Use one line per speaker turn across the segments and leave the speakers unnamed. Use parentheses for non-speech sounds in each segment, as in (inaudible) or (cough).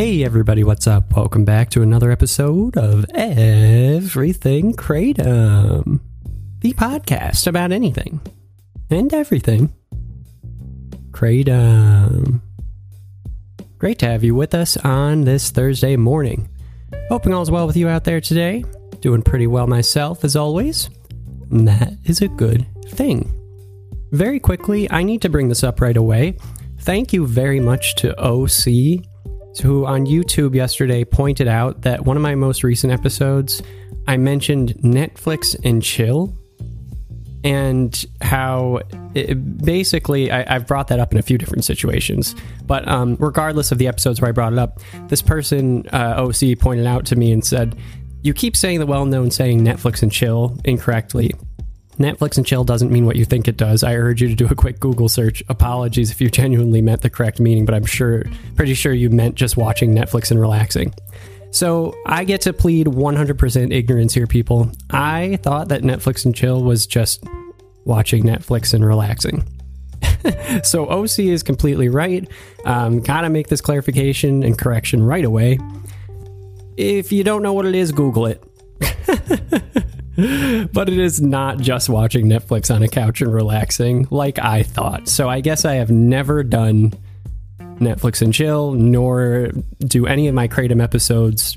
Hey everybody, what's up? Welcome back to another episode of Everything Kratom, the podcast about anything and everything. Kratom. Great to have you with us on this Thursday morning. Hoping all's well with you out there today. Doing pretty well myself, as always. And that is a good thing. Very quickly, I need to bring this up right away. Thank you very much to OC who on YouTube yesterday pointed out that one of my most recent episodes, I mentioned Netflix and chill and how it, basically I, have brought that up in a few different situations. But um, regardless of the episodes where I brought it up, this person, uh, OC, pointed out to me and said, You keep saying the well known saying Netflix and chill incorrectly. Netflix and chill doesn't mean what you think it does. I urge you to do a quick Google search. Apologies if you genuinely meant the correct meaning, but I'm sure, pretty sure you meant just watching Netflix and relaxing. So I get to plead 100% ignorance here, people. I thought that Netflix and chill was just watching Netflix and relaxing. (laughs) so OC is completely right. Um, gotta make this clarification and correction right away. If you don't know what it is, Google it. (laughs) (laughs) but it is not just watching Netflix on a couch and relaxing like I thought. So I guess I have never done Netflix and chill, nor do any of my Kratom episodes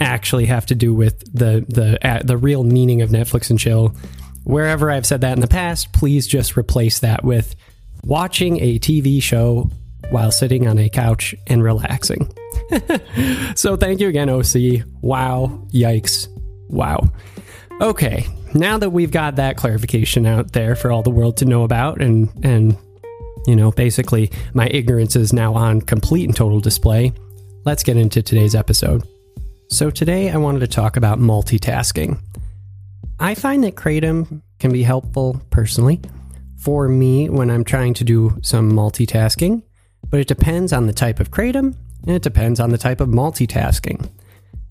actually have to do with the the uh, the real meaning of Netflix and chill. Wherever I've said that in the past, please just replace that with watching a TV show while sitting on a couch and relaxing. (laughs) so thank you again, OC. Wow, yikes, wow. Okay, now that we've got that clarification out there for all the world to know about, and and you know, basically my ignorance is now on complete and total display. Let's get into today's episode. So today I wanted to talk about multitasking. I find that kratom can be helpful personally for me when I'm trying to do some multitasking, but it depends on the type of kratom and it depends on the type of multitasking.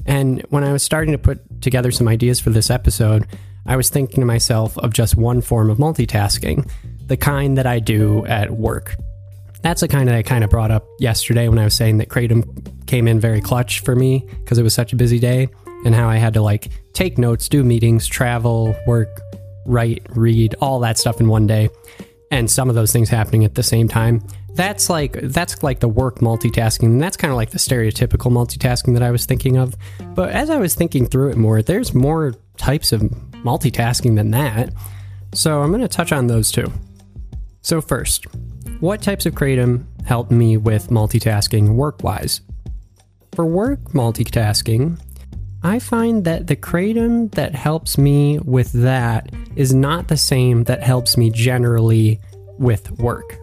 And when I was starting to put together some ideas for this episode, I was thinking to myself of just one form of multitasking, the kind that I do at work. That's the kind that I kind of brought up yesterday when I was saying that Kratom came in very clutch for me because it was such a busy day and how I had to like take notes, do meetings, travel, work, write, read, all that stuff in one day. And some of those things happening at the same time that's like that's like the work multitasking. And that's kind of like the stereotypical multitasking that i was thinking of. But as i was thinking through it more there's more types of multitasking than that. So i'm going to touch on those two. So first what types of kratom help me with multitasking work wise for work multitasking I find that the kratom that helps me with that is not the same that helps me generally with work.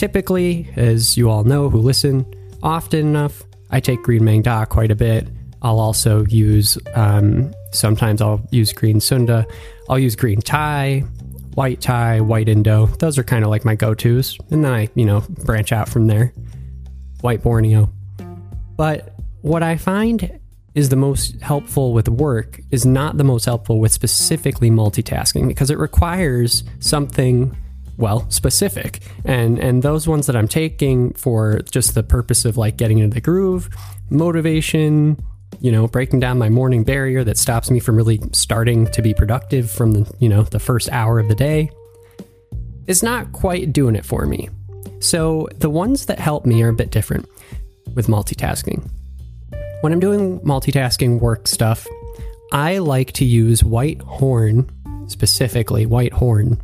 Typically, as you all know who listen, often enough, I take green Maeng Da quite a bit. I'll also use, um, sometimes I'll use green Sunda. I'll use green Thai, white Thai, white Indo. Those are kind of like my go tos. And then I, you know, branch out from there. White Borneo. But what I find is the most helpful with work is not the most helpful with specifically multitasking because it requires something well specific. And and those ones that i'm taking for just the purpose of like getting into the groove motivation you know breaking down my morning barrier that stops me from really starting to be productive from the you know the first hour of the day is not quite doing it for me. So the ones that help me are a bit different with multitasking. When i'm doing multitasking work stuff i like to use white horn specifically white horn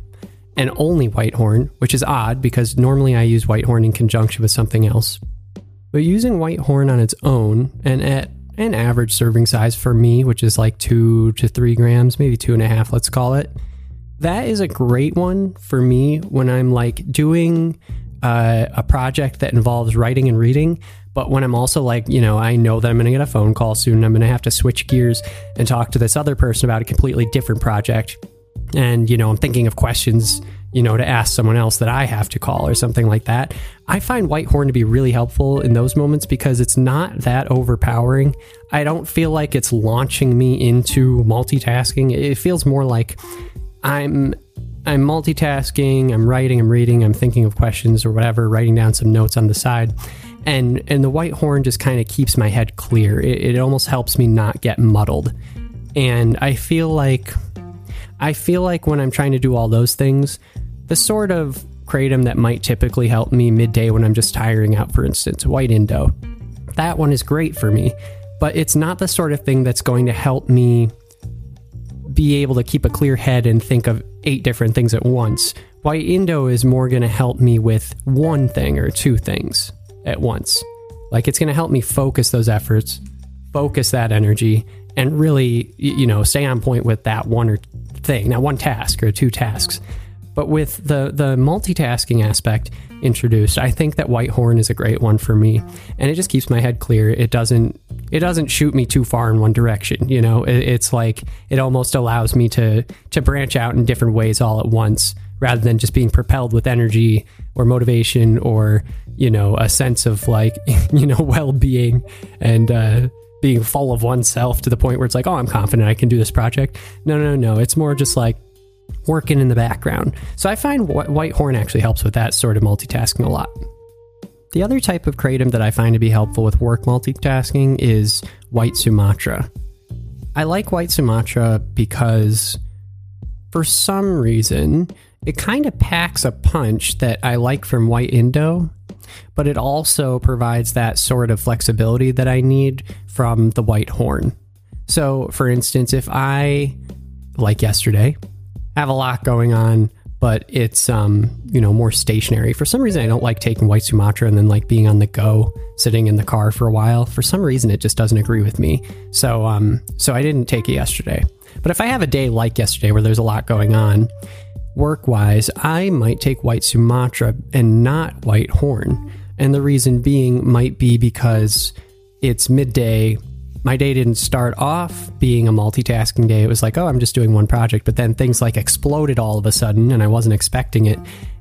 and only white horn, which is odd because normally I use white horn in conjunction with something else. But using white horn on its own and at an average serving size for me, which is like two to three grams, maybe two and a half, let's call it, that is a great one for me when I'm like doing uh, a project that involves writing and reading. But when I'm also like, you know, I know that I'm going to get a phone call soon. I'm going to have to switch gears and talk to this other person about a completely different project. And, you know, I'm thinking of questions, you know, to ask someone else that I have to call or something like that. I find Whitehorn to be really helpful in those moments because it's not that overpowering. I don't feel like it's launching me into multitasking. It feels more like I'm I'm multitasking, I'm writing, I'm reading, I'm thinking of questions or whatever, writing down some notes on the side. And and the white horn just kind of keeps my head clear. It, it almost helps me not get muddled. And I feel like I feel like when I'm trying to do all those things, the sort of kratom that might typically help me midday when I'm just tiring out, for instance, white Indo, that one is great for me. But it's not the sort of thing that's going to help me be able to keep a clear head and think of eight different things at once. White Indo is more going to help me with one thing or two things at once. Like it's going to help me focus those efforts, focus that energy, and really, you know, stay on point with that one or thing, that one task or two tasks. But with the the multitasking aspect introduced, I think that Whitehorn is a great one for me, and it just keeps my head clear. It doesn't it doesn't shoot me too far in one direction. You know, it, it's like it almost allows me to to branch out in different ways all at once, rather than just being propelled with energy or motivation or you know a sense of like (laughs) you know well being and. uh being full of oneself to the point where it's like, oh, I'm confident I can do this project. No, no, no. It's more just like, working in the background. So I find White Horn actually helps with that sort of multitasking a lot. The other type of kratom that I find to be helpful with work multitasking is White Sumatra. I like White Sumatra because for some reason it kind of packs a punch that I like from White Indo, but it also provides that sort of flexibility that I need from the White Horn. So, for instance, if I, like yesterday, have a lot going on, but it's um, you know more stationary. For some reason, I don't like taking White Sumatra and then like being on the go, sitting in the car for a while. For some reason, it just doesn't agree with me. So um, so I didn't take it yesterday. But if I have a day like yesterday where there's a lot going on, work wise, I might take White Sumatra and not White Horn. And the reason being might be because it's midday my day didn't start off being a multitasking day. It was like, oh, I'm just doing one project. But then things like exploded all of a sudden, and I wasn't expecting it.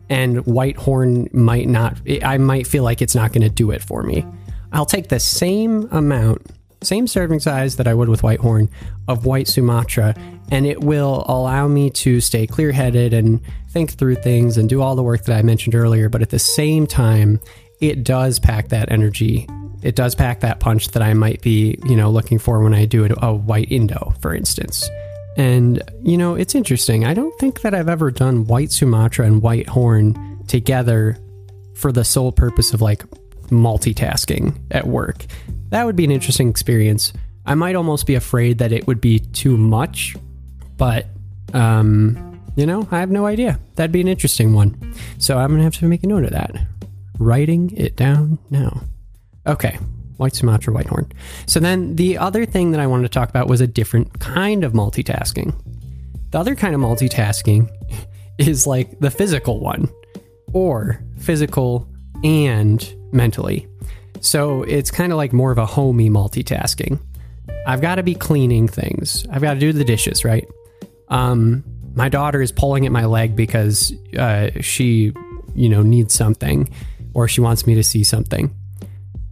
And white horn might not, I might feel like it's not going to do it for me. I'll take the same amount, same serving size that I would with white horn of white Sumatra, and it will allow me to stay clear headed and think through things and do all the work that I mentioned earlier. But at the same time, it does pack that energy it does pack that punch that I might be, you know, looking for when I do a, a white Indo, for instance. And, you know, it's interesting. I don't think that I've ever done white Sumatra and white horn together for the sole purpose of like multitasking at work. That would be an interesting experience. I might almost be afraid that it would be too much, but um, you know, I have no idea. That'd be an interesting one. So I'm going to have to make a note of that. Writing it down now. Okay, white Sumatra, white horn. So then the other thing that I wanted to talk about was a different kind of multitasking. The other kind of multitasking (laughs) is like the physical one, or physical and mentally. So it's kind of like more of a homey multitasking. I've got to be cleaning things. I've got to do the dishes, right? Um, my daughter is pulling at my leg because uh, she, you know, needs something, or she wants me to see something.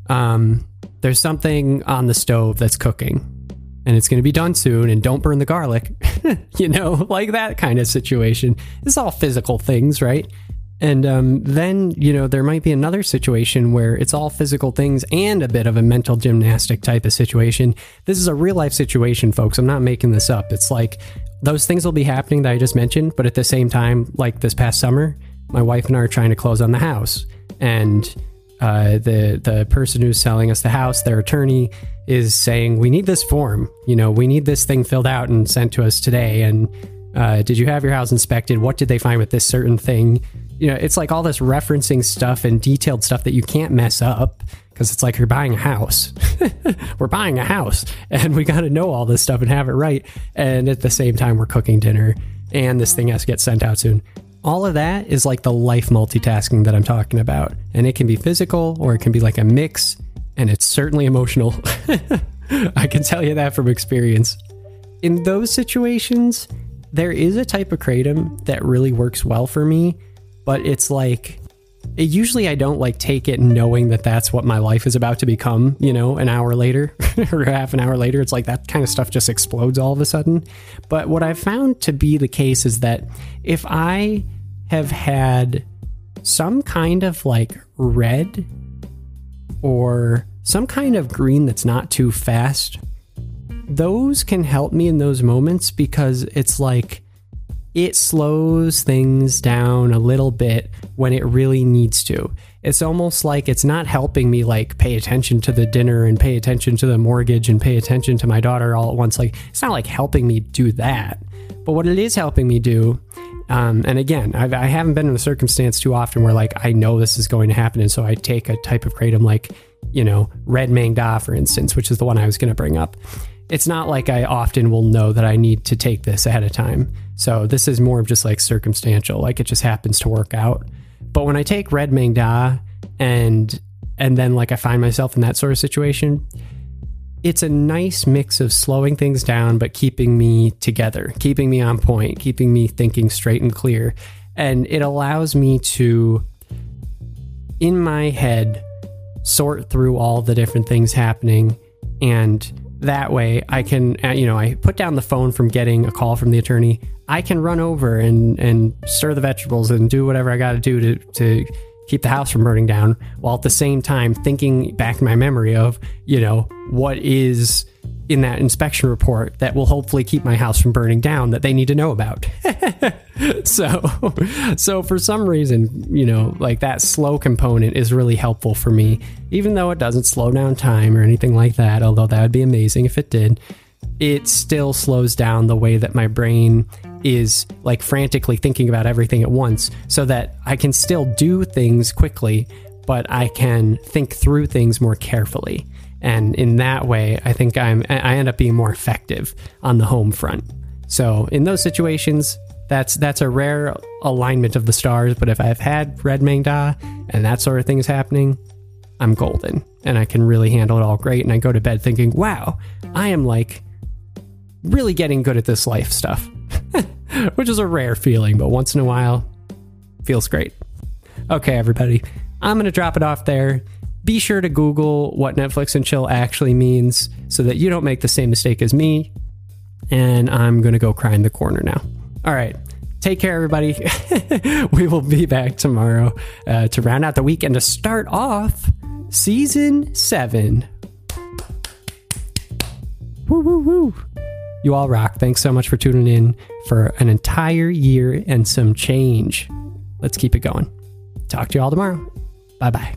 Um, there's something on the stove that's cooking and it's going to be done soon and don't burn the garlic (laughs) you know (laughs) like that kind of situation. It's all physical things right? And um, then you know there might be another situation where it's all physical things and a bit of a mental gymnastic type of situation. This is a real life situation folks. I'm not making this up. It's like those things will be happening that i just mentioned but at the same time like this past summer my wife and i are trying to close on the house and uh, the the person who's selling us the house, their attorney, is saying we need this form. You know, we need this thing filled out and sent to us today. And uh, did you have your house inspected? What did they find with this certain thing? You know, it's like all this referencing stuff and detailed stuff that you can't mess up because it's like you're buying a house. (laughs) we're buying a house and we got to know all this stuff and have it right. And at the same time, we're cooking dinner and this thing has to get sent out soon. All of that is like the life multitasking that I'm talking about. And it can be physical or it can be like a mix, and it's certainly emotional. (laughs) I can tell you that from experience. In those situations, there is a type of kratom that really works well for me, but it's like it, usually I don't like take it knowing that that's what my life is about to become, you know, an hour later (laughs) or half an hour later. It's like that kind of stuff just explodes all of a sudden. But what I've found to be the case is that if I have had some kind of like red or some kind of green that's not too fast, those can help me in those moments because it's like it slows things down a little bit when it really needs to. It's almost like it's not helping me like pay attention to the dinner and pay attention to the mortgage and pay attention to my daughter all at once. Like it's not like helping me do that. But what it is helping me do, um, and again, I've, I have not been in a circumstance too often where like I know this is going to happen, and so I take a type of kratom like you know red Maeng Da, for instance, which is the one I was going to bring up it's not like I often will know that I need to take this ahead of time. So this is more of just like circumstantial, like it just happens to work out. But when I take red Maeng Da and and then like I find myself in that sort of situation, it's a nice mix of slowing things down but keeping me together, keeping me on point, keeping me thinking straight and clear. And it allows me to in my head sort through all the different things happening and that way I can, uh, you know, I put down the phone from getting a call from the attorney. I can run over and, and stir the vegetables and do whatever I got to do to, to keep the house from burning down while at the same time thinking back my memory of, you know, what is in that inspection report that will hopefully keep my house from burning down that they need to know about. (laughs) so so for some reason, you know, like that slow component is really helpful for me even though it doesn't slow down time or anything like that, although that would be amazing if it did. It still slows down the way that my brain is like frantically thinking about everything at once so that I can still do things quickly, but I can think through things more carefully and in that way i think i'm i end up being more effective on the home front. So in those situations that's that's a rare alignment of the stars. But if i've had red Maeng Da and that sort of thing is happening i'm golden and i can really handle it all great. And i go to bed thinking wow i am like really getting good at this life stuff (laughs) which is a rare feeling but once in a while feels great. Okay everybody i'm going to drop it off there be sure to Google what Netflix and chill actually means so that you don't make the same mistake as me. And I'm going to go cry in the corner now. All right. Take care, everybody. (laughs) we will be back tomorrow uh, to round out the week and to start off season seven. Woo, woo, woo. You all rock. Thanks so much for tuning in for an entire year and some change. Let's keep it going. Talk to you all tomorrow. Bye bye.